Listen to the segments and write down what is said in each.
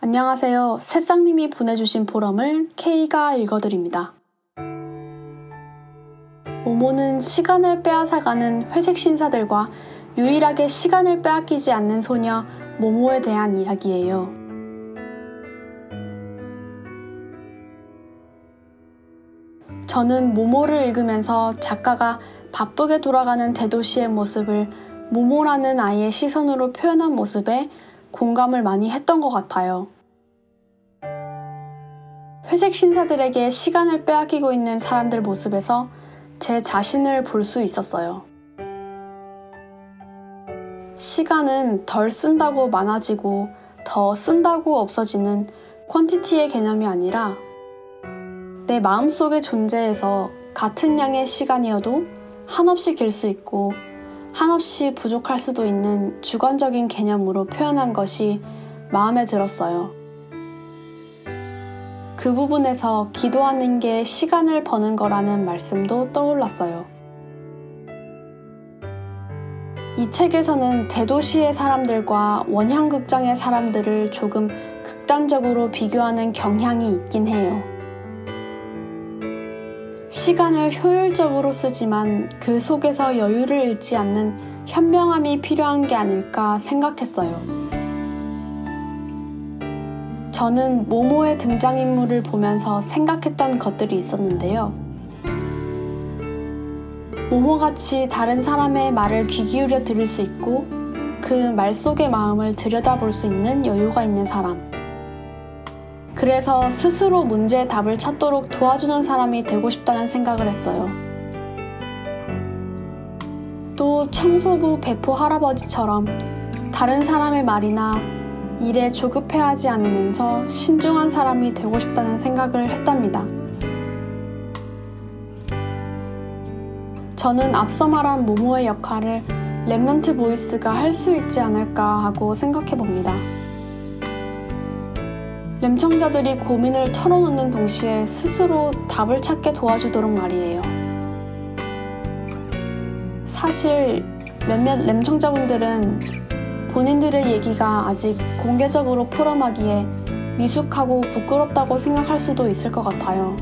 안녕하세요. 새싹님이 보내주신 포럼을 K가 읽어드립니다. 모모는 시간을 빼앗아가는 회색 신사들과 유일하게 시간을 빼앗기지 않는 소녀 모모에 대한 이야기예요. 저는 모모를 읽으면서 작가가 바쁘게 돌아가는 대도시의 모습을 모모라는 아이의 시선으로 표현한 모습에 공감을 많이 했던 것 같아요. 회색 신사들에게 시간을 빼앗기고 있는 사람들 모습에서 제 자신을 볼 수 있었어요. 시간은 덜 쓴다고 많아지고 더 쓴다고 없어지는 퀀티티의 개념이 아니라 내 마음속의 존재에서 같은 양의 시간이어도 한없이 길 수 있고 한없이 부족할 수도 있는 주관적인 개념으로 표현한 것이 마음에 들었어요. 그 부분에서 기도하는 게 시간을 버는 거라는 말씀도 떠올랐어요. 이 책에서는 대도시의 사람들과 원형극장의 사람들을 조금 극단적으로 비교하는 경향이 있긴 해요. 시간을 효율적으로 쓰지만 그 속에서 여유를 잃지 않는 현명함이 필요한 게 아닐까 생각했어요. 저는 모모의 등장인물을 보면서 생각했던 것들이 있었는데요. 모모같이 다른 사람의 말을 귀 기울여 들을 수 있고 그 말 속의 마음을 들여다볼 수 있는 여유가 있는 사람. 그래서 스스로 문제의 답을 찾도록 도와주는 사람이 되고 싶다는 생각을 했어요. 또 청소부 베포 할아버지처럼 다른 사람의 말이나 일에 조급해하지 않으면서 신중한 사람이 되고 싶다는 생각을 했답니다. 저는 앞서 말한 모모의 역할을 Remnant Voice가 할 수 있지 않을까 하고 생각해 봅니다. 램청자들이 고민을 털어놓는 동시에 스스로 답을 찾게 도와주도록 말이에요. 사실 몇몇 램청자분들은 본인들의 얘기가 아직 공개적으로 포럼하기에 미숙하고 부끄럽다고 생각할 수도 있을 것 같아요.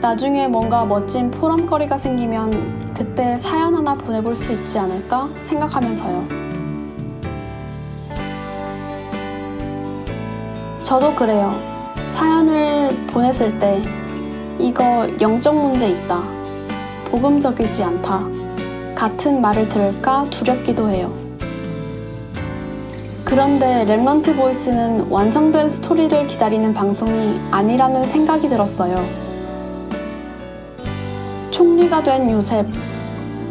나중에 뭔가 멋진 포럼거리가 생기면 그때 사연 하나 보내볼 수 있지 않을까 생각하면서요. 저도 그래요. 사연을 보냈을 때 이거 영적 문제 있다. 복음적이지 않다. 같은 말을 들을까 두렵기도 해요. 그런데 Remnant Voice는 완성된 스토리를 기다리는 방송이 아니라는 생각이 들었어요. 총리가 된 요셉,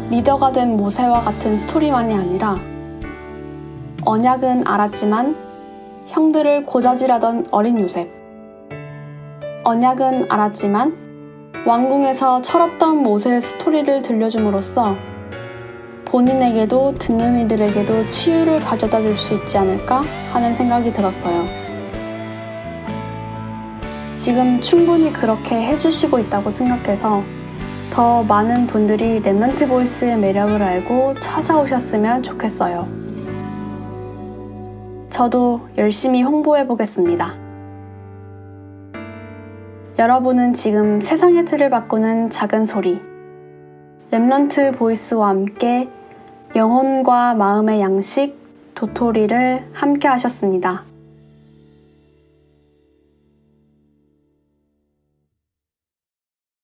리더가 된 모세와 같은 스토리만이 아니라 언약은 알았지만 형들을 고자질하던 어린 요셉. 언약은 알았지만 왕궁에서 철없던 모세의 스토리를 들려줌으로써 본인에게도 듣는 이들에게도 치유를 가져다 줄 수 있지 않을까 하는 생각이 들었어요. 지금 충분히 그렇게 해주시고 있다고 생각해서 더 많은 분들이 Remnant Voice의 매력을 알고 찾아오셨으면 좋겠어요. 저도 열심히 홍보해 보겠습니다. 여러분은 지금 세상의 틀을 바꾸는 작은 소리, 랩런트 보이스와 함께 영혼과 마음의 양식 도토리를 함께 하셨습니다.